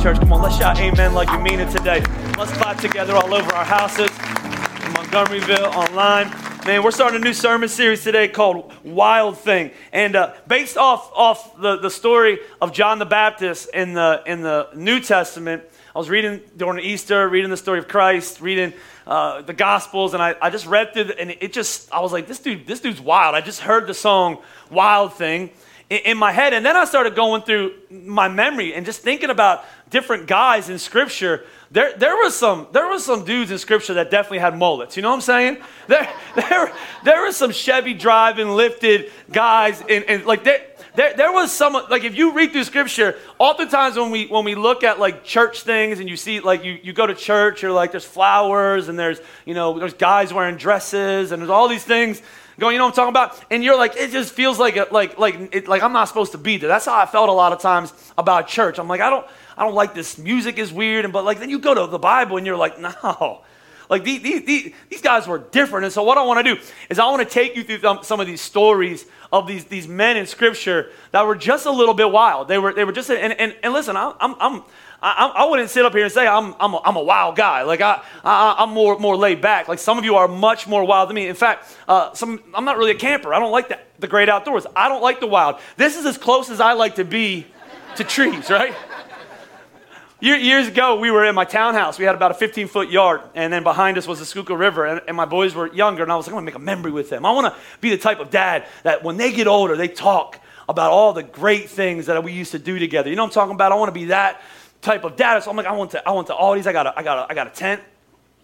Church, come on, let's shout amen like you mean it today. Let's clap together all over our houses, in Montgomeryville, online. Man, we're starting a new sermon series today called Wild Thing. And uh, based off, off the, the story of John the Baptist in the, in the New Testament, I was reading during Easter, reading the story of Christ, reading uh, the Gospels, and I, I just read through, the, and it just, I was like, this dude, this dude's wild. I just heard the song Wild Thing in, in my head, and then I started going through my memory and just thinking about different guys in Scripture. There, there was some, there was some dudes in Scripture that definitely had mullets. You know what I'm saying? There, there, there was some Chevy driving, lifted guys, and, and like there, there, there was some like if you read through scripture oftentimes when we when we look at like church things and you see like you, you go to church or like there's flowers and there's you know there's guys wearing dresses and there's all these things going you know what i'm talking about? And you're like it just feels like a, like like it, like i'm not supposed to be there. That's how i felt a lot of times about church. I'm like i don't i don't like this music is weird and but like then you go to the bible and you're like no like these, these, these guys were different. And so what I want to do is I want to take you through some of these stories of these, these men in scripture that were just a little bit wild. They were, they were just, and, and, and listen, I'm, I'm, I, I wouldn't sit up here and say I'm, I'm, a, I'm a wild guy. Like I, I, am more, more laid back. Like some of you are much more wild than me. In fact, uh, some, I'm not really a camper. I don't like the, the great outdoors. I don't like the wild. This is as close as I like to be to trees, right? Years ago, we were in my townhouse. We had about a 15 foot yard, and then behind us was the Schuylkill River, and, and my boys were younger, and I was like, I want to make a memory with them. I want to be the type of dad that when they get older, they talk about all the great things that we used to do together. You know what I'm talking about? I want to be that type of dad. So I'm like, I want to, I want to Aldi's. I got a, I got a, I got a tent,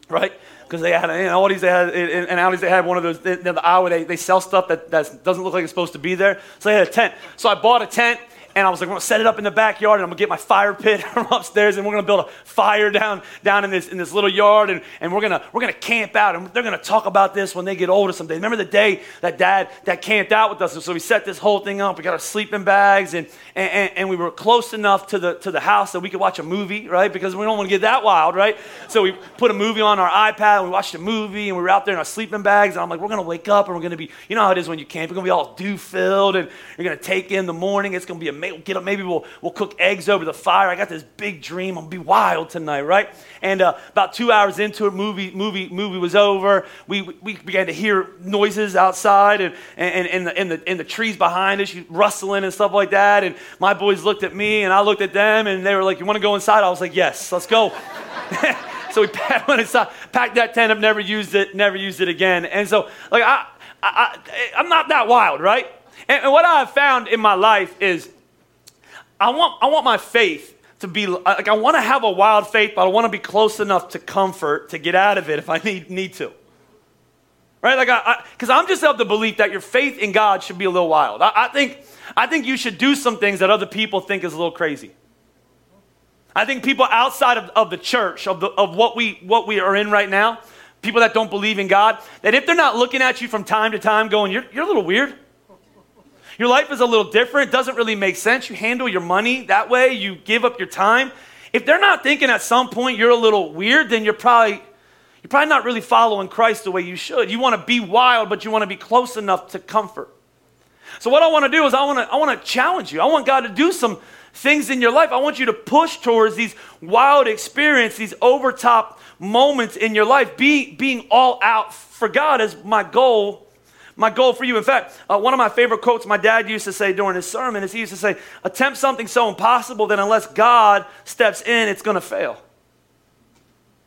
right? Because they had, in Aldi's, they had, in Aldi's, they had one of those, in the aisle where they, they sell stuff that doesn't look like it's supposed to be there. So they had a tent. So I bought a tent and I was like, I'm gonna set it up in the backyard and I'm gonna get my fire pit from upstairs and we're gonna build a fire down, down in, this, in this little yard and, and we're, gonna, we're gonna camp out and they're gonna talk about this when they get older someday. Remember the day that dad that camped out with us? And so we set this whole thing up. We got our sleeping bags and, and, and, we were close enough to the, to the house that we could watch a movie, right? Because we don't wanna get that wild, right? So we put a movie on our iPad and we watched a movie and we were out there in our sleeping bags and I'm like, we're gonna wake up and we're gonna be, you know how it is when you camp, you're gonna be all dew filled and you're gonna take in the morning. It's gonna be get up, maybe we'll we'll, cook eggs over the fire. I got this big dream. I'm gonna be wild tonight, right? And uh, about two hours into it, movie, movie, movie was over. We, we began to hear noises outside and, and, and, the, and, the, the trees behind us, rustling and stuff like that. And my boys looked at me and I looked at them and they were like, You wanna go inside? I was like, Yes, let's go. so we went inside, packed that tent up, never used it, never used it again. And so, like, I, I, I, am not that wild, right? And, and what I've found in my life is I want, I want my faith to be uh, like, I want to have a wild faith, but I want to be close enough to comfort to get out of it if I need, need to. Right? Like, I, because I'm just of the belief that your faith in God should be a little wild. I, I, think, I think you should do some things that other people think is a little crazy. I think people outside of, of the church, of, the, of what, we, what we are in right now, people that don't believe in God, that if they're not looking at you from time to time going, you're, you're a little weird, your life is a little different, doesn't really make sense. You handle your money that way, you give up your time. If they're not thinking at some point you're a little weird, then you're probably you're probably not really following Christ the way you should. You want to be wild, but you want to be close enough to comfort. So what I want to do is I want to I want to challenge you. I want God to do some things in your life. I want you to push towards these wild experiences, these overtop moments in your life. Be, being all out for God is my goal my goal for you. In fact, uh, one of my favorite quotes my dad used to say during his sermon is he used to say, Attempt something so impossible that unless God steps in, it's going to fail.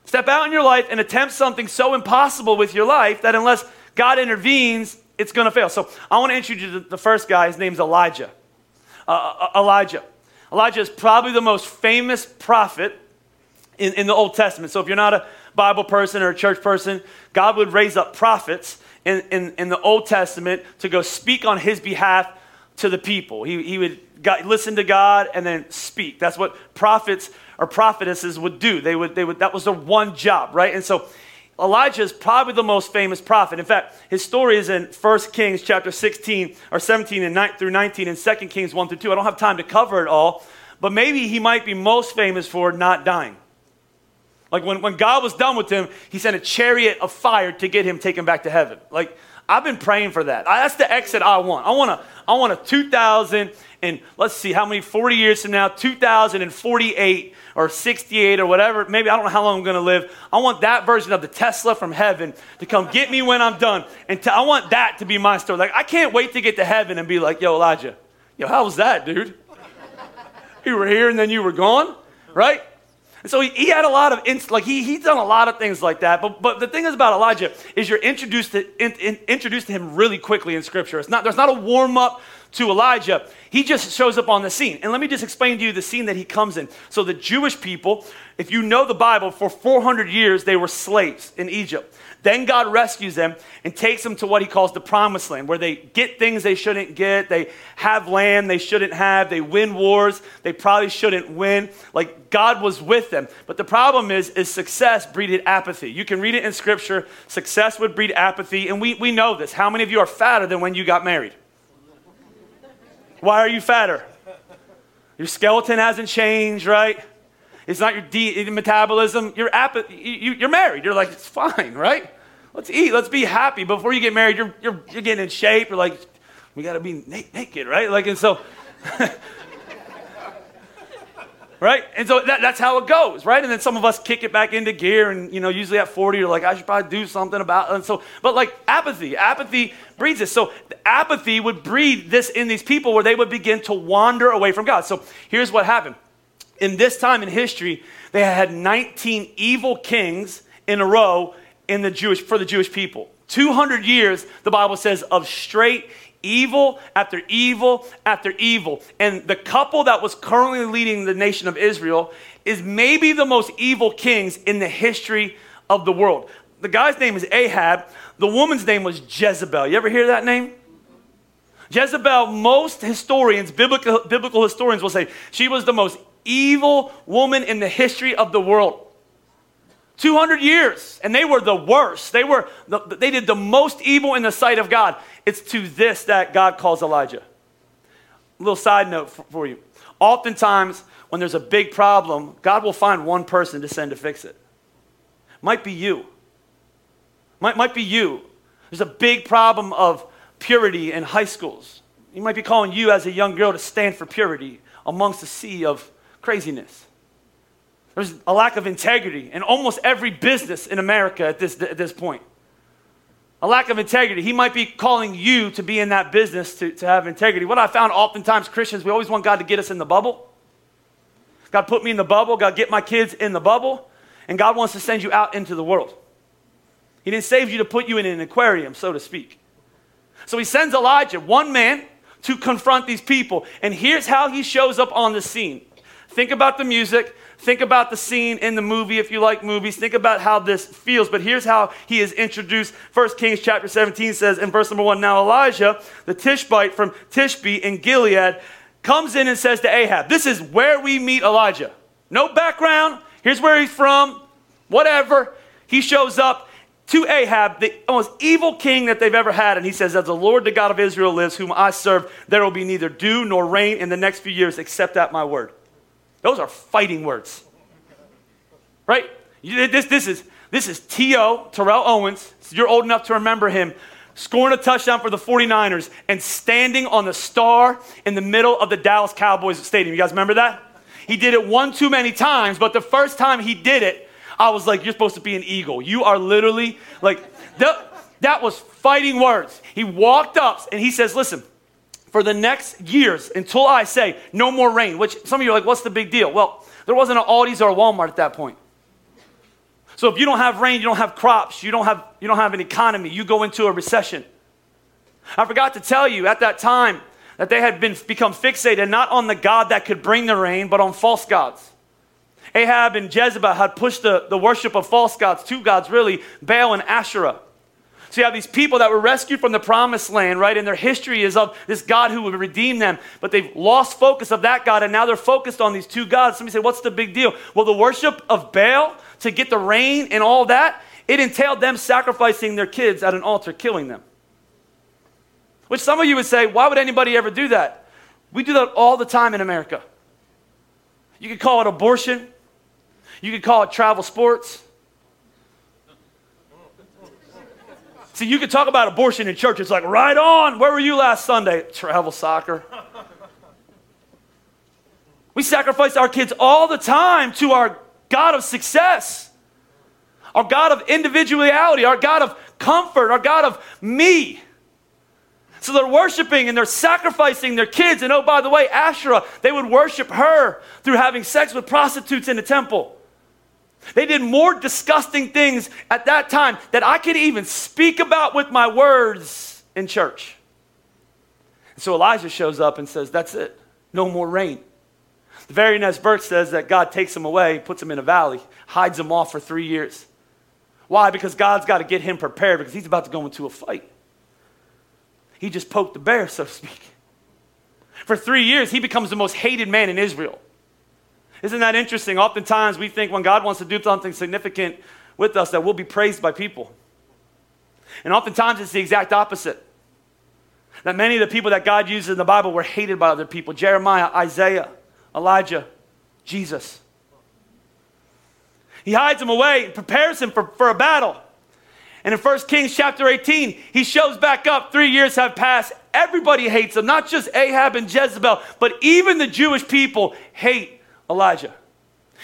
Step out in your life and attempt something so impossible with your life that unless God intervenes, it's going to fail. So I want to introduce you to the first guy. His name's Elijah. Uh, uh, uh, Elijah. Elijah is probably the most famous prophet in, in the Old Testament. So if you're not a Bible person or a church person, God would raise up prophets in, in, in the Old Testament to go speak on his behalf to the people. He, he would listen to God and then speak. That's what prophets or prophetesses would do. They would, they would, that was their one job, right? And so Elijah is probably the most famous prophet. In fact, his story is in 1 Kings chapter 16 or 17 and 9 through 19 and 2 Kings 1 through 2. I don't have time to cover it all, but maybe he might be most famous for not dying. Like when, when God was done with him, he sent a chariot of fire to get him taken back to heaven. Like I've been praying for that. That's the exit I want. I want a, I want a 2000 and let's see how many 40 years from now, 2048 or 68 or whatever. Maybe I don't know how long I'm going to live. I want that version of the Tesla from heaven to come get me when I'm done. And I want that to be my story. Like I can't wait to get to heaven and be like, "Yo, Elijah, yo, how was that, dude? You were here and then you were gone, right?" And so he, he had a lot of, inst- like he, he's done a lot of things like that. But, but the thing is about Elijah is you're introduced to, in, in, introduced to him really quickly in scripture. It's not, there's not a warm up to Elijah. He just shows up on the scene. And let me just explain to you the scene that he comes in. So the Jewish people, if you know the Bible, for 400 years they were slaves in Egypt. Then God rescues them and takes them to what he calls the promised land, where they get things they shouldn't get, they have land they shouldn't have, they win wars they probably shouldn't win. Like God was with them. But the problem is, is success breeded apathy. You can read it in scripture. Success would breed apathy, and we, we know this. How many of you are fatter than when you got married? Why are you fatter? Your skeleton hasn't changed, right? It's not your de- metabolism. You're, ap- you, you're married. You're like, it's fine, right? Let's eat. Let's be happy. Before you get married, you're, you're, you're getting in shape. You're like, we got to be na- naked, right? Like, and so, right? And so that, that's how it goes, right? And then some of us kick it back into gear, and you know, usually at 40, you're like, I should probably do something about it. And so, but like apathy, apathy breeds this. So apathy would breed this in these people where they would begin to wander away from God. So here's what happened in this time in history, they had 19 evil kings in a row in the Jewish, for the Jewish people. 200 years, the Bible says, of straight evil after evil after evil. And the couple that was currently leading the nation of Israel is maybe the most evil kings in the history of the world. The guy's name is Ahab. The woman's name was Jezebel. You ever hear that name? Jezebel, most historians, biblical, biblical historians will say she was the most evil woman in the history of the world. 200 years, and they were the worst. They, were the, they did the most evil in the sight of God. It's to this that God calls Elijah. A little side note for, for you. Oftentimes, when there's a big problem, God will find one person to send to fix it. Might be you. Might, might be you. There's a big problem of purity in high schools. He might be calling you as a young girl to stand for purity amongst a sea of craziness. There's a lack of integrity in almost every business in America at this, at this point. A lack of integrity. He might be calling you to be in that business to, to have integrity. What I found oftentimes, Christians, we always want God to get us in the bubble. God put me in the bubble. God get my kids in the bubble. And God wants to send you out into the world. He didn't save you to put you in an aquarium, so to speak. So he sends Elijah, one man, to confront these people. And here's how he shows up on the scene. Think about the music. Think about the scene in the movie if you like movies. Think about how this feels. But here's how he is introduced. 1 Kings chapter 17 says in verse number 1 Now Elijah, the Tishbite from Tishbe in Gilead, comes in and says to Ahab, This is where we meet Elijah. No background. Here's where he's from. Whatever. He shows up to Ahab, the most evil king that they've ever had. And he says, As the Lord, the God of Israel, lives, whom I serve, there will be neither dew nor rain in the next few years except at my word. Those are fighting words. Right? This, this is, this is T.O., Terrell Owens. You're old enough to remember him scoring a touchdown for the 49ers and standing on the star in the middle of the Dallas Cowboys stadium. You guys remember that? He did it one too many times, but the first time he did it, I was like, You're supposed to be an eagle. You are literally like, that, that was fighting words. He walked up and he says, Listen, for the next years until I say no more rain, which some of you are like, what's the big deal? Well, there wasn't an Aldi's or a Walmart at that point. So if you don't have rain, you don't have crops, you don't have, you don't have an economy, you go into a recession. I forgot to tell you at that time that they had been become fixated not on the God that could bring the rain, but on false gods. Ahab and Jezebel had pushed the, the worship of false gods, two gods really, Baal and Asherah. So you have these people that were rescued from the promised land, right? And their history is of this God who would redeem them, but they've lost focus of that God, and now they're focused on these two gods. Somebody say, What's the big deal? Well, the worship of Baal to get the rain and all that it entailed them sacrificing their kids at an altar, killing them. Which some of you would say, why would anybody ever do that? We do that all the time in America. You could call it abortion, you could call it travel sports. See, you could talk about abortion in church. It's like, right on. Where were you last Sunday? Travel soccer. We sacrifice our kids all the time to our God of success, our God of individuality, our God of comfort, our God of me. So they're worshiping and they're sacrificing their kids. And oh, by the way, Asherah, they would worship her through having sex with prostitutes in the temple. They did more disgusting things at that time that I could even speak about with my words in church. And so Elijah shows up and says, That's it, no more rain. The very next verse says that God takes him away, puts him in a valley, hides him off for three years. Why? Because God's got to get him prepared because he's about to go into a fight. He just poked the bear, so to speak. For three years, he becomes the most hated man in Israel. Isn't that interesting? Oftentimes, we think when God wants to do something significant with us, that we'll be praised by people. And oftentimes, it's the exact opposite. That many of the people that God uses in the Bible were hated by other people Jeremiah, Isaiah, Elijah, Jesus. He hides him away and prepares him for, for a battle. And in 1 Kings chapter 18, he shows back up. Three years have passed. Everybody hates him, not just Ahab and Jezebel, but even the Jewish people hate Elijah.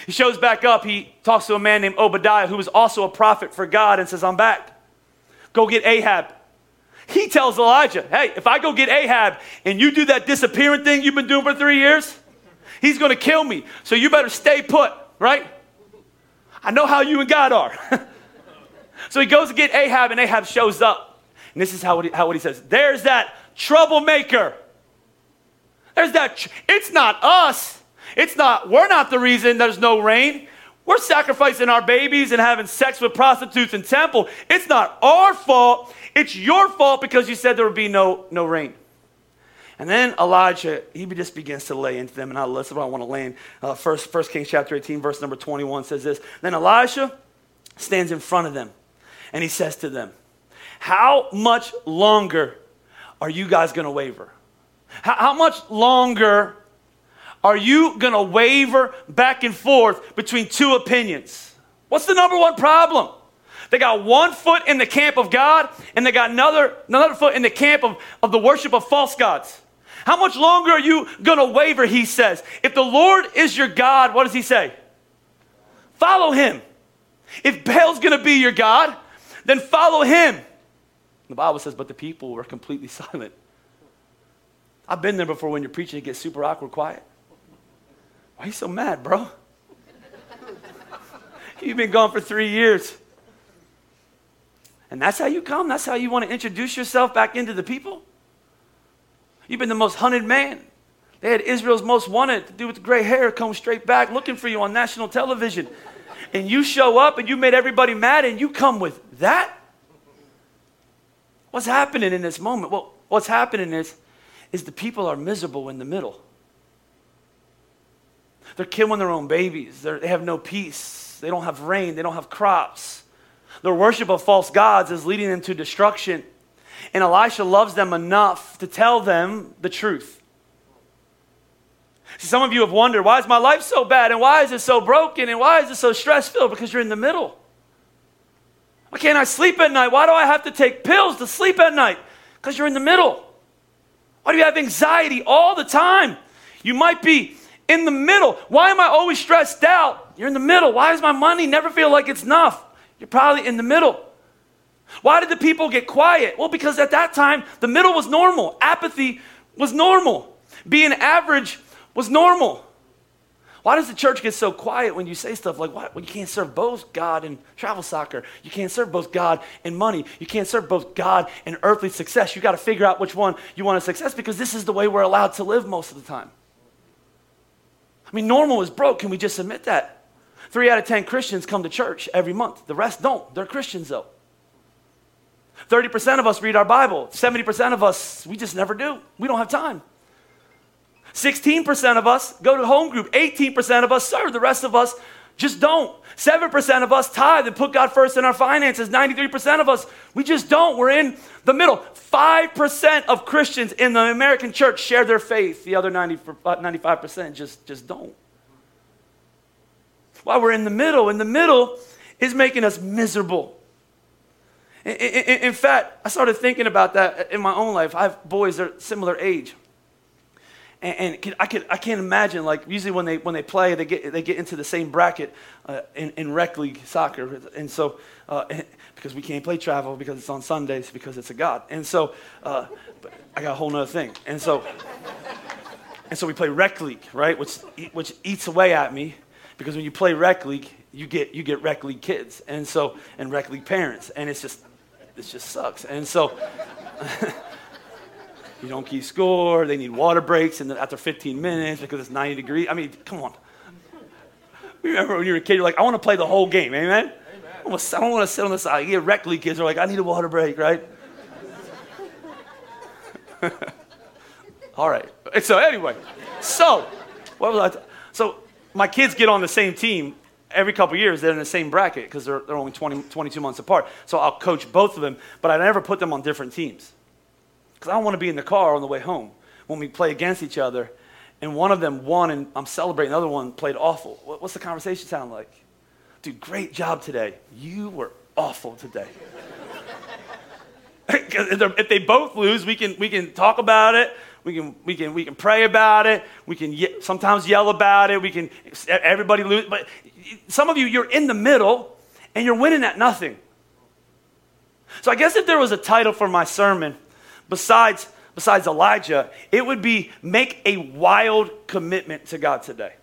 He shows back up. He talks to a man named Obadiah, who was also a prophet for God, and says, I'm back. Go get Ahab. He tells Elijah, Hey, if I go get Ahab and you do that disappearing thing you've been doing for three years, he's going to kill me. So you better stay put, right? I know how you and God are. so he goes to get Ahab, and Ahab shows up. And this is how what he, how what he says There's that troublemaker. There's that, tr- it's not us. It's not, we're not the reason there's no rain. We're sacrificing our babies and having sex with prostitutes in temple. It's not our fault. It's your fault because you said there would be no, no rain. And then Elijah, he just begins to lay into them, and I, that's where I want to land. Uh, first, First Kings chapter 18, verse number 21 says this. Then Elijah stands in front of them, and he says to them, How much longer are you guys going to waver? How, how much longer are you going to waver back and forth between two opinions? What's the number one problem? They got one foot in the camp of God, and they got another, another foot in the camp of, of the worship of false gods. How much longer are you going to waver, he says? If the Lord is your God, what does he say? Follow him. If Baal's going to be your God, then follow him. The Bible says, but the people were completely silent. I've been there before when you're preaching, it gets super awkward, quiet. Why are you so mad, bro? You've been gone for three years. And that's how you come? That's how you want to introduce yourself back into the people? You've been the most hunted man. They had Israel's most wanted, to do with the gray hair, come straight back, looking for you on national television. And you show up and you made everybody mad and you come with that? What's happening in this moment? Well, what's happening is, is the people are miserable in the middle. They're killing their own babies. They're, they have no peace. They don't have rain. They don't have crops. Their worship of false gods is leading them to destruction. And Elisha loves them enough to tell them the truth. See, some of you have wondered, why is my life so bad? And why is it so broken? And why is it so stress filled? Because you're in the middle. Why can't I sleep at night? Why do I have to take pills to sleep at night? Because you're in the middle. Why do you have anxiety all the time? You might be in the middle. Why am I always stressed out? You're in the middle. Why does my money never feel like it's enough? You're probably in the middle. Why did the people get quiet? Well, because at that time, the middle was normal. Apathy was normal. Being average was normal. Why does the church get so quiet when you say stuff like? Well, you can't serve both God and travel soccer. You can't serve both God and money. You can't serve both God and earthly success. You got to figure out which one you want to success because this is the way we're allowed to live most of the time. I mean, normal is broke. Can we just admit that? Three out of 10 Christians come to church every month. The rest don't. They're Christians, though. 30% of us read our Bible. 70% of us, we just never do. We don't have time. 16% of us go to home group. 18% of us serve. The rest of us just don't. 7% of us tithe and put God first in our finances. 93% of us, we just don't. We're in the middle. 5% of Christians in the American church share their faith. The other 90, uh, 95% just, just don't. While we're in the middle, in the middle is making us miserable. In, in, in fact, I started thinking about that in my own life. I have boys that are similar age. And, and I, can, I can't imagine, like, usually when they, when they play, they get, they get into the same bracket uh, in, in rec league soccer. And so, uh, because we can't play travel because it's on Sundays because it's a God. And so, uh, I got a whole nother thing. And so, and so we play rec league, right? Which, which eats away at me because when you play rec league, you get, you get rec league kids. And so, and rec league parents. And it's just, it just sucks. And so, you don't keep score. They need water breaks and after 15 minutes because it's 90 degrees. I mean, come on. Remember when you were a kid, you're like, I want to play the whole game. Amen? Amen. I don't want to sit on the side. You get rec league kids are like, I need a water break, right? All right. So anyway, so what was I? T- so my kids get on the same team every couple years. They're in the same bracket because they're, they're only 20, 22 months apart. So I'll coach both of them, but I never put them on different teams because I don't want to be in the car on the way home when we play against each other and one of them won and I'm celebrating, the other one played awful. What's the conversation sound like? Dude, great job today. You were awful today. if they both lose, we can, we can talk about it. We can, we, can, we can pray about it. We can ye- sometimes yell about it. We can, everybody lose. But some of you, you're in the middle and you're winning at nothing. So I guess if there was a title for my sermon, besides, besides Elijah, it would be make a wild commitment to God today.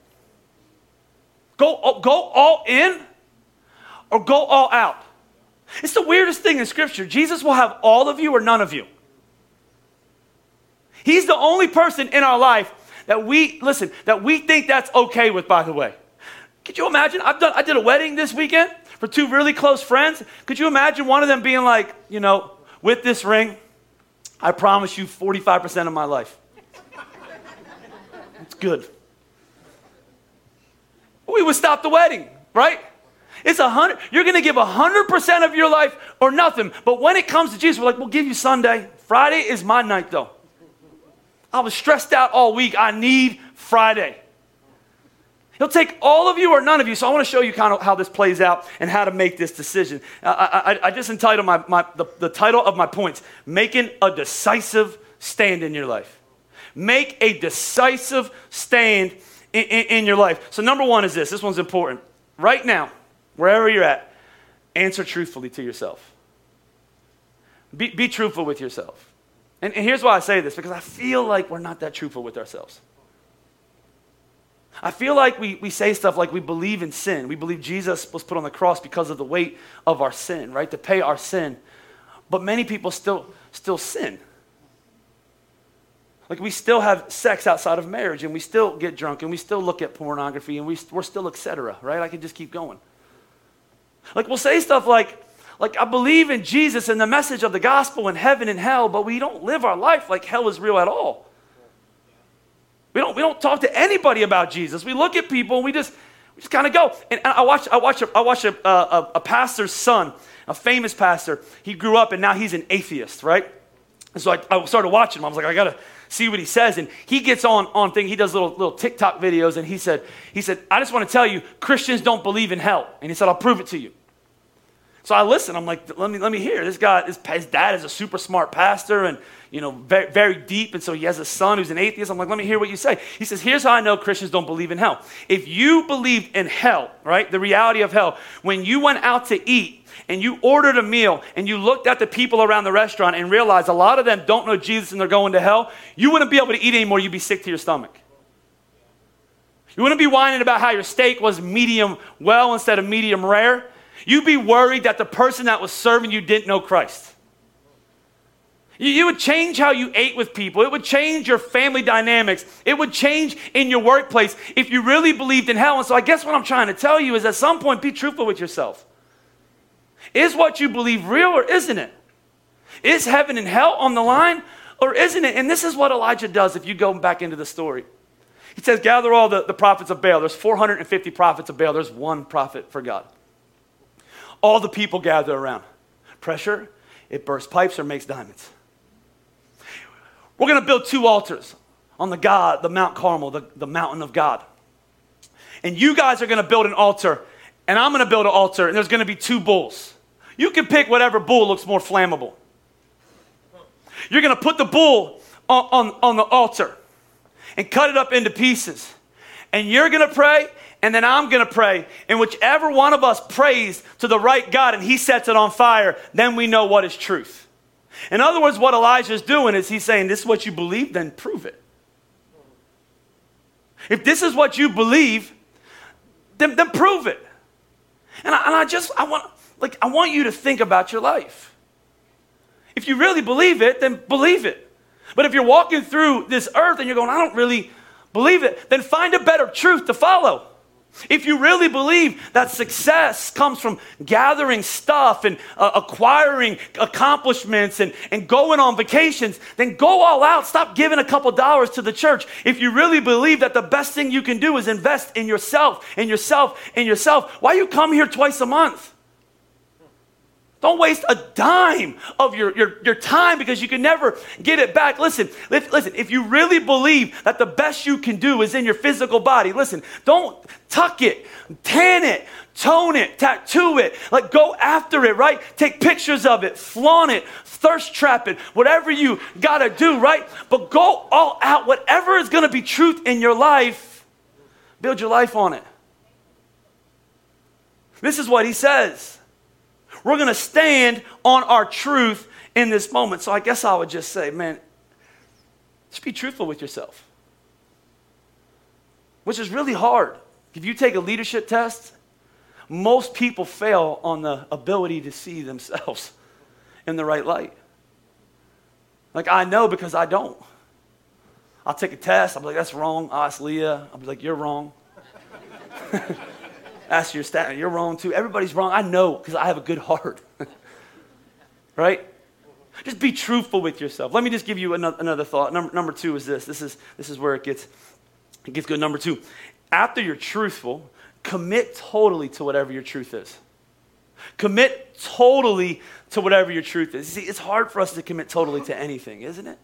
Go, uh, go all in or go all out. It's the weirdest thing in Scripture. Jesus will have all of you or none of you. He's the only person in our life that we, listen, that we think that's okay with, by the way. Could you imagine? I've done, I did a wedding this weekend for two really close friends. Could you imagine one of them being like, you know, with this ring, I promise you 45% of my life. It's good. We would stop the wedding, right? It's a hundred. You're going to give a hundred percent of your life or nothing. But when it comes to Jesus, we're like, we'll give you Sunday. Friday is my night, though. I was stressed out all week. I need Friday. He'll take all of you or none of you. So I want to show you kind of how this plays out and how to make this decision. I, I, I just entitled my, my the, the title of my points, Making a Decisive Stand in Your Life. Make a decisive stand in, in, in your life. So number one is this. This one's important. Right now, wherever you're at, answer truthfully to yourself. Be, be truthful with yourself. And, and here's why I say this because I feel like we're not that truthful with ourselves. I feel like we, we say stuff like we believe in sin. We believe Jesus was put on the cross because of the weight of our sin, right? To pay our sin. But many people still, still sin. Like we still have sex outside of marriage and we still get drunk and we still look at pornography and we, we're still etc. Right? I can just keep going. Like we'll say stuff like, like I believe in Jesus and the message of the gospel and heaven and hell, but we don't live our life like hell is real at all. We don't, we don't talk to anybody about Jesus. We look at people and we just, we just kind of go. And, I watch, I watch, a, I watch a, uh, a, a pastor's son, a famous pastor. He grew up and now he's an atheist, right? And so I, I started watching him. I was like, I got to see what he says. And he gets on, on thing. He does little, little TikTok videos. And he said, he said, I just want to tell you, Christians don't believe in hell. And he said, I'll prove it to you. So I listen. I'm like, let me, let me hear. This guy, his, his dad is a super smart pastor and, you know, very, very deep. And so he has a son who's an atheist. I'm like, let me hear what you say. He says, here's how I know Christians don't believe in hell. If you believed in hell, right, the reality of hell, when you went out to eat and you ordered a meal and you looked at the people around the restaurant and realized a lot of them don't know Jesus and they're going to hell, you wouldn't be able to eat anymore. You'd be sick to your stomach. You wouldn't be whining about how your steak was medium well instead of medium rare. You'd be worried that the person that was serving you didn't know Christ. You, would change how you ate with people. It would change your family dynamics. It would change in your workplace if you really believed in hell. And so, I guess what I'm trying to tell you is at some point, be truthful with yourself. Is what you believe real or isn't it? Is heaven and hell on the line or isn't it? And this is what Elijah does if you go back into the story. He says, gather all the, the prophets of Baal. There's 450 prophets of Baal. There's one prophet for God. All the people gather around. Pressure, it bursts pipes or makes diamonds. We're going to build two altars on the God, the Mount Carmel, the, the mountain of God. And you guys are going to build an altar, and I'm going to build an altar, and there's going to be two bulls. You can pick whatever bull looks more flammable. You're going to put the bull on, on, on the altar and cut it up into pieces. And you're going to pray, and then I'm going to pray. And whichever one of us prays to the right God and he sets it on fire, then we know what is truth. In other words, what Elijah is doing is he's saying, This is what you believe, then prove it. If this is what you believe, then, then prove it. And I, and I just, I want, like, I want you to think about your life. If you really believe it, then believe it. But if you're walking through this earth and you're going, I don't really believe it, then find a better truth to follow. If you really believe that success comes from gathering stuff and uh, acquiring accomplishments and, and going on vacations, then go all out. Stop giving a couple dollars to the church. If you really believe that the best thing you can do is invest in yourself, in yourself, in yourself, why you come here twice a month? Don't waste a dime of your, your, your time because you can never get it back. Listen, listen, if you really believe that the best you can do is in your physical body, listen, don't tuck it, tan it, tone it, tattoo it. Like go after it, right? Take pictures of it, flaunt it, thirst trap it, whatever you gotta do, right? But go all out. Whatever is gonna be truth in your life, build your life on it. This is what he says. We're going to stand on our truth in this moment. So I guess I would just say, man, just be truthful with yourself, which is really hard. If you take a leadership test, most people fail on the ability to see themselves in the right light. Like, I know because I don't. I'll take a test. I'll be like, that's wrong. I'll ask Leah. I'll be like, you're wrong. ask your staff, you're wrong too. Everybody's wrong. I know because I have a good heart. right? Just be truthful with yourself. Let me just give you another, another thought. Number, number two is this. This is, this is where it gets, it gets good. Number two, after you're truthful, commit totally to whatever your truth is. Commit totally to whatever your truth is. See, it's hard for us to commit totally to anything, isn't it?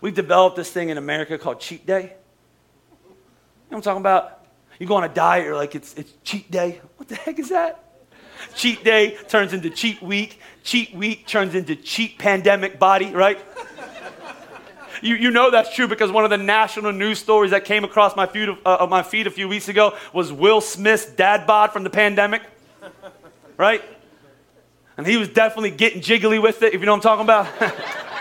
We've developed this thing in America called cheat day. You know what I'm talking about? You go on a diet, you're like, it's, it's cheat day. What the heck is that? cheat day turns into cheat week. Cheat week turns into cheat pandemic body, right? You, you know that's true because one of the national news stories that came across my feed, uh, my feed a few weeks ago was Will Smith's dad bod from the pandemic, right? And he was definitely getting jiggly with it, if you know what I'm talking about.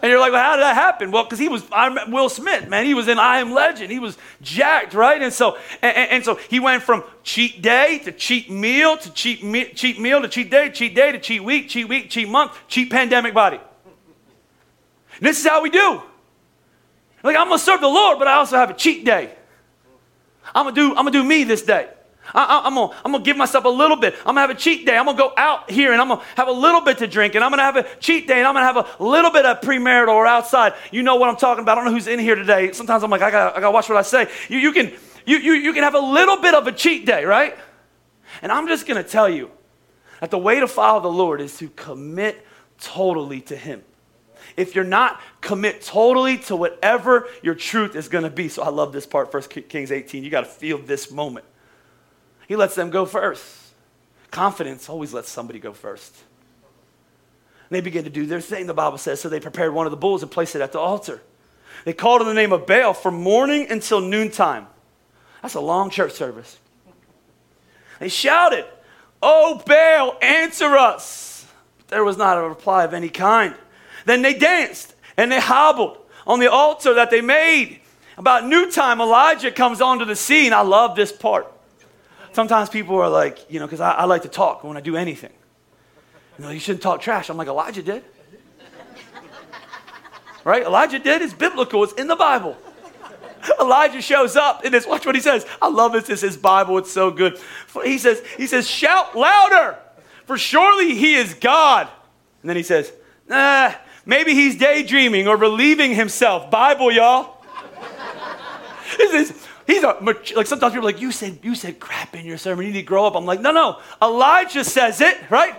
And you're like, well, how did that happen? Well, because he was I'm Will Smith, man. He was in I Am Legend. He was jacked, right? And so, and, and so he went from cheat day to cheat meal to cheat, me, cheat meal to cheat day, cheat day to cheat week, cheat week, cheat month, cheat pandemic body. And this is how we do. Like, I'm gonna serve the Lord, but I also have a cheat day. I'm gonna do, I'm gonna do me this day. I, am gonna, I'm gonna give myself a little bit. I'm gonna have a cheat day. I'm gonna go out here and I'm gonna have a little bit to drink and I'm gonna have a cheat day and I'm gonna have a little bit of premarital or outside. You know what I'm talking about. I don't know who's in here today. Sometimes I'm like, I gotta, I gotta watch what I say. You, you, can, you, you, you can have a little bit of a cheat day, right? And I'm just gonna tell you that the way to follow the Lord is to commit totally to Him. If you're not, commit totally to whatever your truth is gonna be. So I love this part, 1 Kings 18. You gotta feel this moment. He lets them go first. Confidence always lets somebody go first. And they begin to do their thing, the Bible says. So they prepared one of the bulls and placed it at the altar. They called on the name of Baal from morning until noontime. That's a long church service. They shouted, Oh, Baal, answer us. But there was not a reply of any kind. Then they danced and they hobbled on the altar that they made. About noontime, Elijah comes onto the scene. I love this part. Sometimes people are like, you know, because I, I, like to talk when I do anything. You know, you shouldn't talk trash. I'm like, Elijah did. right? Elijah did. It's biblical, it's in the Bible. Elijah shows up in this. Watch what he says. I love this. This is Bible. It's so good. He says, he says, shout louder, for surely he is God. And then he says, nah, maybe he's daydreaming or relieving himself. Bible, y'all. this is, he's a, like sometimes people are like, you said, you said crap in your sermon. You need to grow up. I'm like, no, no. Elijah says it, right?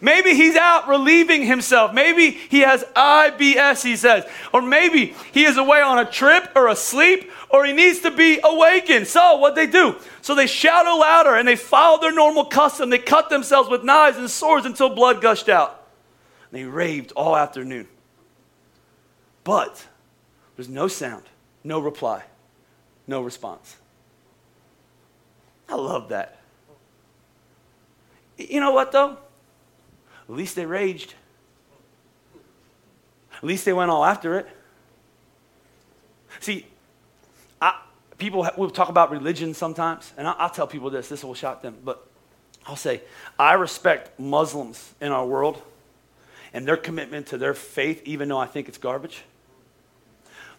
Maybe he's out relieving himself. Maybe he has IBS, he says. Or maybe he is away on a trip or asleep or he needs to be awakened. So, what they do? So they shout louder and they follow their normal custom. They cut themselves with knives and swords until blood gushed out. And they raved all afternoon. But there's no sound, no reply, no response. I love that. You know what, though? At least they raged. At least they went all after it. See, I, people will talk about religion sometimes, and I'll, I'll tell people this, this will shock them, but I'll say, I respect Muslims in our world and their commitment to their faith, even though I think it's garbage,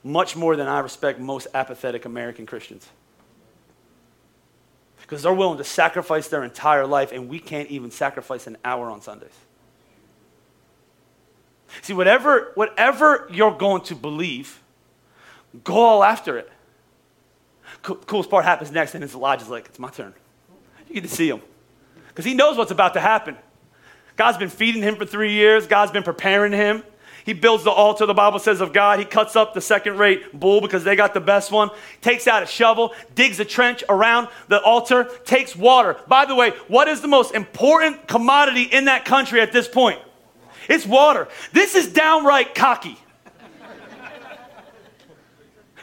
much more than I respect most apathetic American Christians. Because they're willing to sacrifice their entire life, and we can't even sacrifice an hour on Sundays. See, whatever, whatever you're going to believe, go all after it. Co- coolest part happens next, and it's Elijah's like, it's my turn. You get to see him. Because he knows what's about to happen. God's been feeding him for three years, God's been preparing him. He builds the altar, the Bible says, of God. He cuts up the second rate bull because they got the best one, takes out a shovel, digs a trench around the altar, takes water. By the way, what is the most important commodity in that country at this point? It's water. This is downright cocky.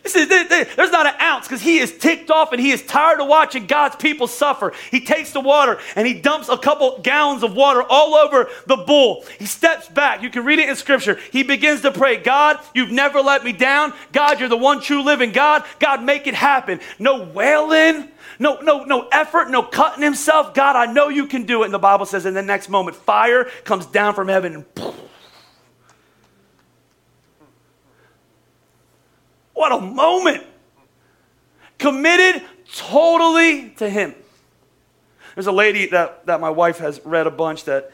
Is, there's not an ounce because he is ticked off and he is tired of watching God's people suffer. He takes the water and he dumps a couple gallons of water all over the bull. He steps back. You can read it in scripture. He begins to pray God, you've never let me down. God, you're the one true living God. God, make it happen. No wailing, no, no, no effort, no cutting himself. God, I know you can do it. And the Bible says in the next moment, fire comes down from heaven and What a moment. Committed totally to him. There's a lady that, that my wife has read a bunch that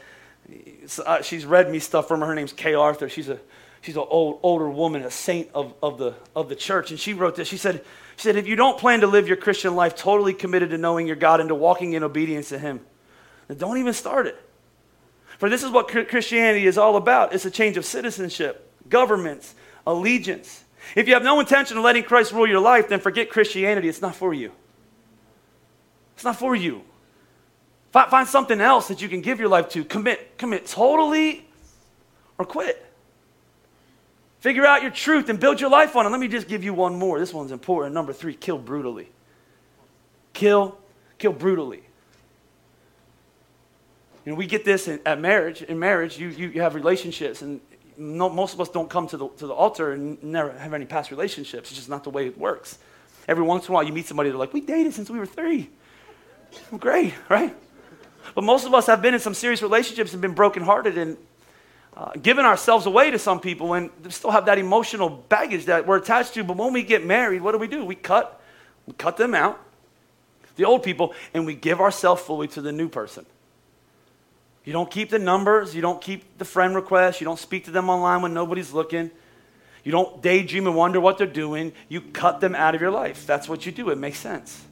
uh, she's read me stuff from her. Her name's Kay Arthur. She's a she's an old, older woman, a saint of, of, the, of the church. And she wrote this. She said, she said, if you don't plan to live your Christian life totally committed to knowing your God and to walking in obedience to Him, then don't even start it. For this is what Christianity is all about it's a change of citizenship, governments, allegiance. If you have no intention of letting Christ rule your life, then forget Christianity. It's not for you. It's not for you. Find something else that you can give your life to. Commit, commit totally or quit. Figure out your truth and build your life on it. Let me just give you one more. This one's important. Number three, kill brutally. Kill, kill brutally. You know, we get this in, at marriage. In marriage, you, you, you have relationships, and no, most of us don't come to the, to the altar and never have any past relationships. It's just not the way it works. Every once in a while, you meet somebody, they're like, we dated since we were three. Great, right? But most of us have been in some serious relationships and been brokenhearted and uh, giving ourselves away to some people and still have that emotional baggage that we're attached to. But when we get married, what do we do? We cut, we cut them out, the old people, and we give ourselves fully to the new person. You don't keep the numbers, you don't keep the friend requests, you don't speak to them online when nobody's looking. You don't daydream and wonder what they're doing. You cut them out of your life. That's what you do. It makes sense.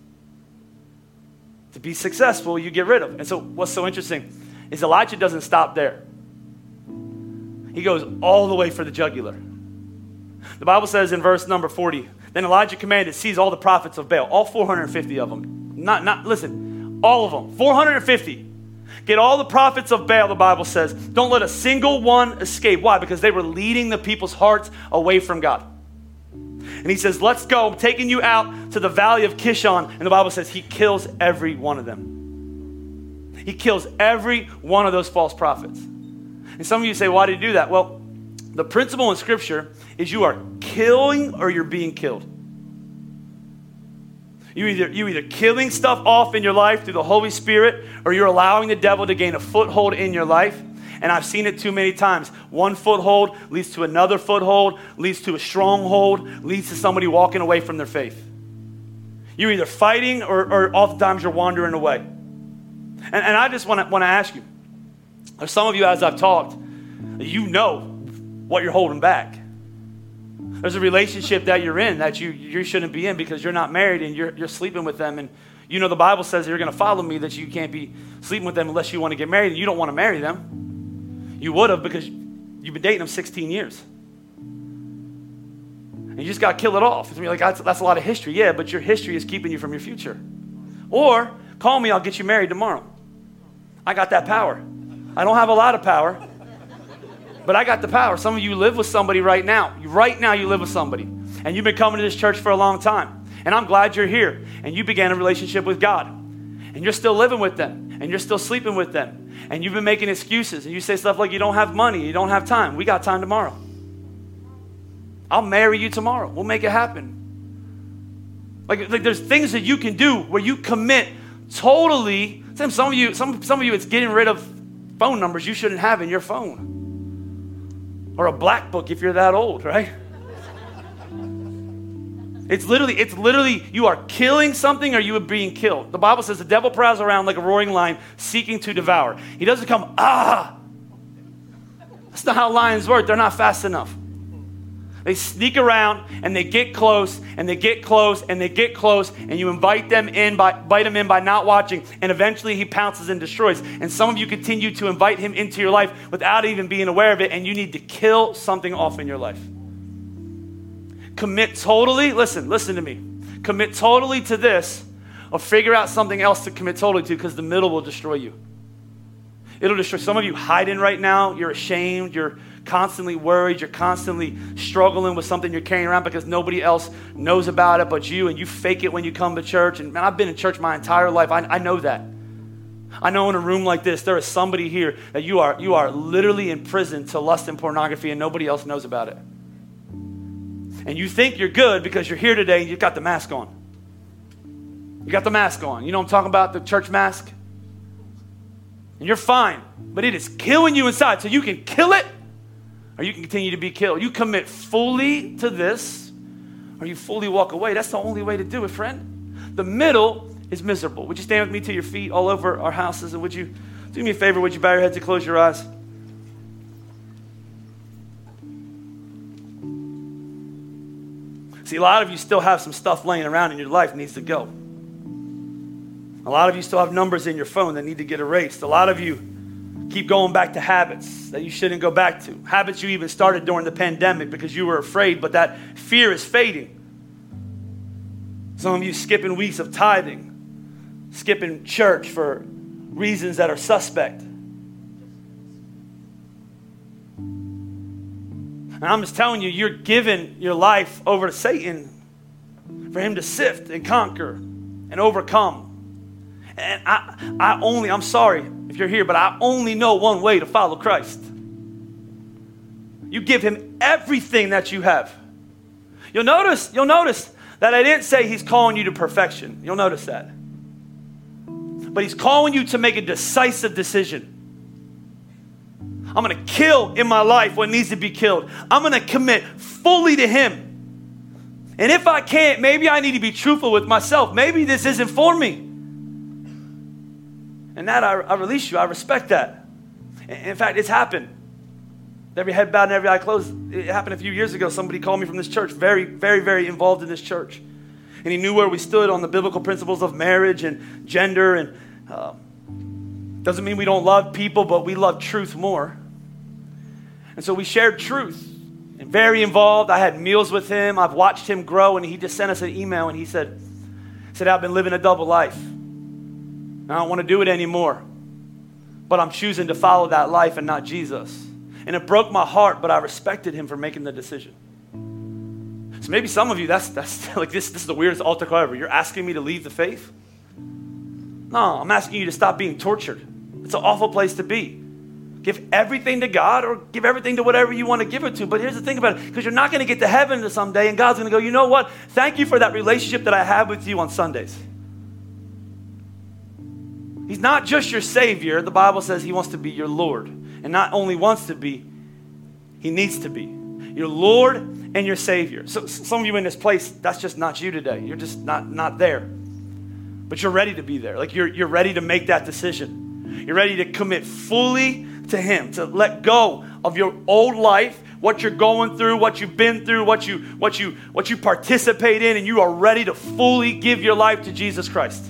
To be successful, you get rid of. And so, what's so interesting is Elijah doesn't stop there. He goes all the way for the jugular. The Bible says in verse number 40, then Elijah commanded, seize all the prophets of Baal, all 450 of them. Not, not, listen, all of them, 450. Get all the prophets of Baal, the Bible says. Don't let a single one escape. Why? Because they were leading the people's hearts away from God. And he says, Let's go. I'm taking you out to the valley of Kishon. And the Bible says he kills every one of them. He kills every one of those false prophets. And some of you say, why did he do that? Well, the principle in Scripture is you are killing or you're being killed. You either, you either killing stuff off in your life through the Holy Spirit or you're allowing the devil to gain a foothold in your life. And I've seen it too many times. One foothold leads to another foothold, leads to a stronghold, leads to somebody walking away from their faith. You're either fighting or, or oftentimes you're wandering away. And, and I just want to want to ask you some of you, as I've talked, you know what you're holding back. There's a relationship that you're in that you, you shouldn't be in because you're not married and you're, you're sleeping with them. And you know the Bible says you're going to follow me that you can't be sleeping with them unless you want to get married and you don't want to marry them. You would have because you've been dating them 16 years. And you just got to kill it off. It's like, that's, that's a lot of history. Yeah, but your history is keeping you from your future. Or call me, I'll get you married tomorrow. I got that power. I don't have a lot of power, but I got the power. Some of you live with somebody right now. Right now, you live with somebody. And you've been coming to this church for a long time. And I'm glad you're here. And you began a relationship with God. And you're still living with them. And you're still sleeping with them. And you've been making excuses. And you say stuff like, you don't have money, you don't have time. We got time tomorrow. I'll marry you tomorrow. We'll make it happen. Like, like there's things that you can do where you commit totally. Some of you, some, some of you, it's getting rid of phone numbers you shouldn't have in your phone or a black book if you're that old, right? It's literally, it's literally, you are killing something or you are being killed. The Bible says the devil prowls around like a roaring lion seeking to devour. He doesn't come, ah. That's not how lions work. They're not fast enough. They sneak around and they get close and they get close and they get close and you invite them in by bite them in by not watching and eventually he pounces and destroys. And some of you continue to invite him into your life without even being aware of it and you need to kill something off in your life. Commit totally, listen, listen to me. Commit totally to this or figure out something else to commit totally to because the middle will destroy you. It'll destroy some of you hiding right now. You're ashamed. You're constantly worried, you're constantly struggling with something you're carrying around because nobody else knows about it but you, and you fake it when you come to church. And man, I've been in church my entire life. I, I know that. I know in a room like this, there is somebody here that you are, you are literally in prison to lust and pornography, and nobody else knows about it. And you think you're good because you're here today and you've got the mask on. You got the mask on. You know I'm talking about, the church mask? And you're fine, but it is killing you inside. So you can kill it or you can continue to be killed. You commit fully to this, or you fully walk away. That's the only way to do it, friend. The middle is miserable. Would you stand with me to your feet all over our houses? And would you do me a favor? Would you bow your heads and close your eyes? See, a lot of you still have some stuff laying around in your life needs to go. A lot of you still have numbers in your phone that need to get erased. A lot of you keep going back to habits that you shouldn't go back to. Habits you even started during the pandemic because you were afraid, but that fear is fading. Some of you skipping weeks of tithing, skipping church for reasons that are suspect. And I'm just telling you, you're giving your life over to Satan for him to sift and conquer and overcome. And I, I only, I'm sorry if you're here, but I only know one way to follow Christ. You give him everything that you have. You'll notice, you'll notice that I didn't say he's calling you to perfection. You'll notice that. But he's calling you to make a decisive decision. I'm going to kill in my life what needs to be killed. I'm going to commit fully to him. And if I can't, maybe I need to be truthful with myself. Maybe this isn't for me. And that I, I release you. I respect that. In fact, it's happened. Every head bowed and every eye closed. It happened a few years ago. Somebody called me from this church, very, very, very involved in this church. And he knew where we stood on the biblical principles of marriage and gender. And uh, doesn't mean we don't love people, but we love truth more. And so we shared truth and very involved. I had meals with him. I've watched him grow. And he just sent us an email and he said, said I've been living a double life. I don't want to do it anymore. But I'm choosing to follow that life and not Jesus. And it broke my heart, but I respected him for making the decision. So maybe some of you, that's, that's like this, this is the weirdest altar call ever. You're asking me to leave the faith? No, I'm asking you to stop being tortured. It's an awful place to be. Give everything to God or give everything to whatever you want to give it to. But here's the thing about it because you're not going to get to heaven someday, and God's going to go, you know what? Thank you for that relationship that I have with you on Sundays. He's not just your Savior. The Bible says He wants to be your Lord. And not only wants to be, He needs to be your Lord and your Savior. So some of you in this place, that's just not you today. You're just not, not there. But you're ready to be there. Like you're, you're ready to make that decision. You're ready to commit fully to Him, to let go of your old life what you're going through, what you've been through, what you what you what you participate in and you are ready to fully give your life to Jesus Christ.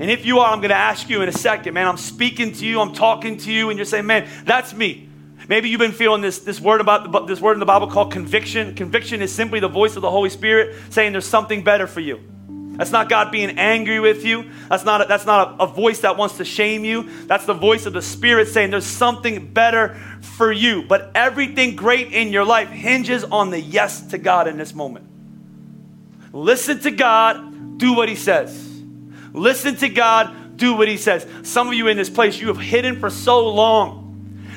And if you are, I'm going to ask you in a second, man, I'm speaking to you, I'm talking to you and you're saying, "Man, that's me." Maybe you've been feeling this, this word about the, this word in the Bible called conviction. Conviction is simply the voice of the Holy Spirit saying there's something better for you. That's not God being angry with you. That's not, a, that's not a, a voice that wants to shame you. That's the voice of the Spirit saying there's something better for you. But everything great in your life hinges on the yes to God in this moment. Listen to God, do what He says. Listen to God, do what He says. Some of you in this place, you have hidden for so long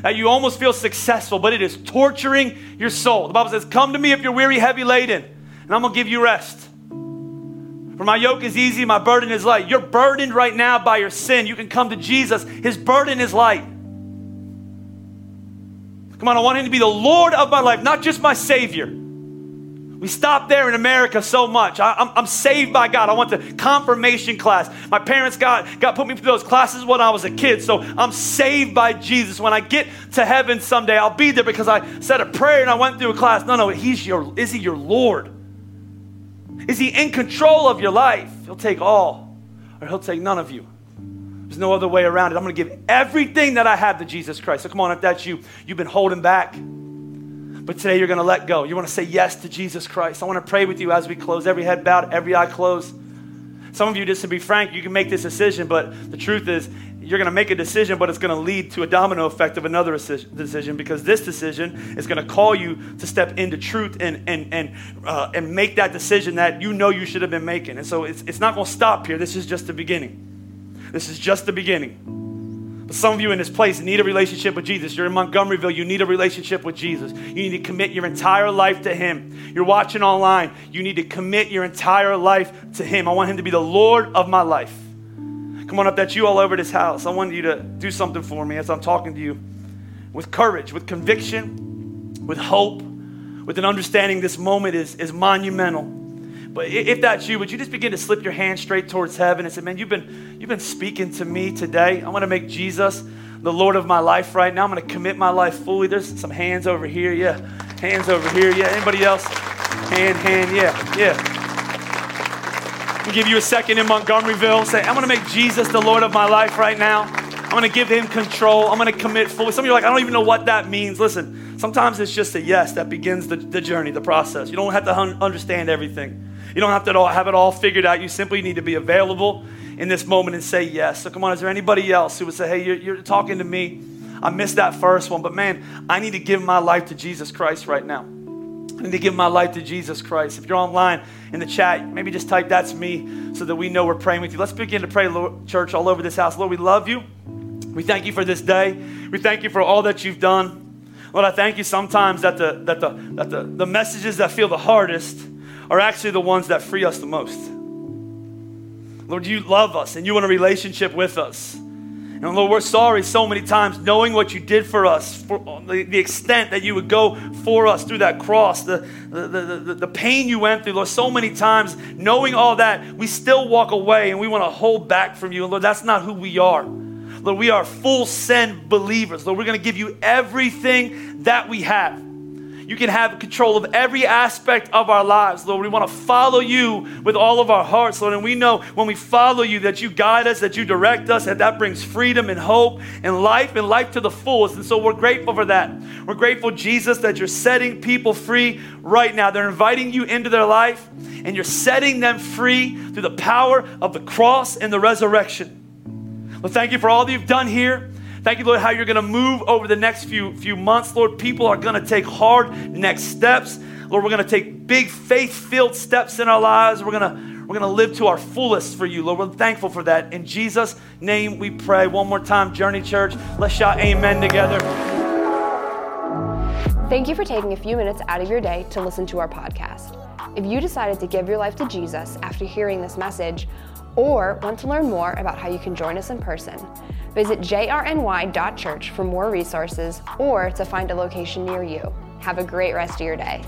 that you almost feel successful, but it is torturing your soul. The Bible says, Come to me if you're weary, heavy laden, and I'm gonna give you rest. For my yoke is easy, my burden is light. You're burdened right now by your sin. You can come to Jesus, His burden is light. Come on, I want Him to be the Lord of my life, not just my Savior. We stop there in America so much. I, am saved by God. I went to confirmation class. My parents got, got put me through those classes when I was a kid. So I'm saved by Jesus. When I get to heaven someday, I'll be there because I said a prayer and I went through a class. No, no, he's your, is he your Lord? Is he in control of your life? He'll take all or he'll take none of you. There's no other way around it. I'm going to give everything that I have to Jesus Christ. So come on, if that's you, you've been holding back. But today you're going to let go. You want to say yes to Jesus Christ. I want to pray with you as we close. Every head bowed, every eye closed. Some of you, just to be frank, you can make this decision, but the truth is, you're going to make a decision, but it's going to lead to a domino effect of another decision because this decision is going to call you to step into truth and, and, and, uh, and make that decision that you know you should have been making. And so it's, it's not going to stop here. This is just the beginning. This is just the beginning. Some of you in this place need a relationship with Jesus. You're in Montgomeryville, you need a relationship with Jesus. You need to commit your entire life to Him. You're watching online, you need to commit your entire life to Him. I want Him to be the Lord of my life. Come on up, that's you all over this house. I want you to do something for me as I'm talking to you with courage, with conviction, with hope, with an understanding this moment is, is monumental. But if that's you, would you just begin to slip your hand straight towards heaven and say, Man, you've been, you've been speaking to me today. I want to make Jesus the Lord of my life right now. I'm going to commit my life fully. There's some hands over here. Yeah. Hands over here. Yeah. Anybody else? Hand, hand. Yeah. Yeah. We'll give you a second in Montgomeryville. Say, I'm going to make Jesus the Lord of my life right now. I'm going to give him control. I'm going to commit fully. Some of you are like, I don't even know what that means. Listen, sometimes it's just a yes that begins the, the journey, the process. You don't have to un- understand everything. You don't have to have it all figured out. You simply need to be available in this moment and say yes. So, come on, is there anybody else who would say, hey, you're, you're talking to me? I missed that first one, but man, I need to give my life to Jesus Christ right now. I need to give my life to Jesus Christ. If you're online in the chat, maybe just type that's me so that we know we're praying with you. Let's begin to pray, Lord, church, all over this house. Lord, we love you. We thank you for this day. We thank you for all that you've done. Lord, I thank you sometimes that the, that the, that the, the messages that feel the hardest are actually the ones that free us the most. Lord, you love us and you want a relationship with us. And Lord, we're sorry so many times knowing what you did for us, for the, the extent that you would go for us through that cross, the, the, the, the pain you went through, Lord, so many times knowing all that, we still walk away and we want to hold back from you. And Lord, that's not who we are. Lord, we are full send believers. Lord, we're going to give you everything that we have. You can have control of every aspect of our lives, Lord. We want to follow you with all of our hearts, Lord. And we know when we follow you that you guide us, that you direct us, that that brings freedom and hope and life and life to the fullest. And so we're grateful for that. We're grateful, Jesus, that you're setting people free right now. They're inviting you into their life and you're setting them free through the power of the cross and the resurrection. Well, thank you for all that you've done here. Thank you, Lord, how you're going to move over the next few, few months. Lord, people are going to take hard next steps. Lord, we're going to take big faith filled steps in our lives. We're going to we're going to live to our fullest for you, Lord. We're thankful for that. In Jesus' name we pray. One more time, Journey Church. Let's shout amen together. Thank you for taking a few minutes out of your day to listen to our podcast. If you decided to give your life to Jesus after hearing this message, or want to learn more about how you can join us in person, visit jrny.church for more resources or to find a location near you. Have a great rest of your day.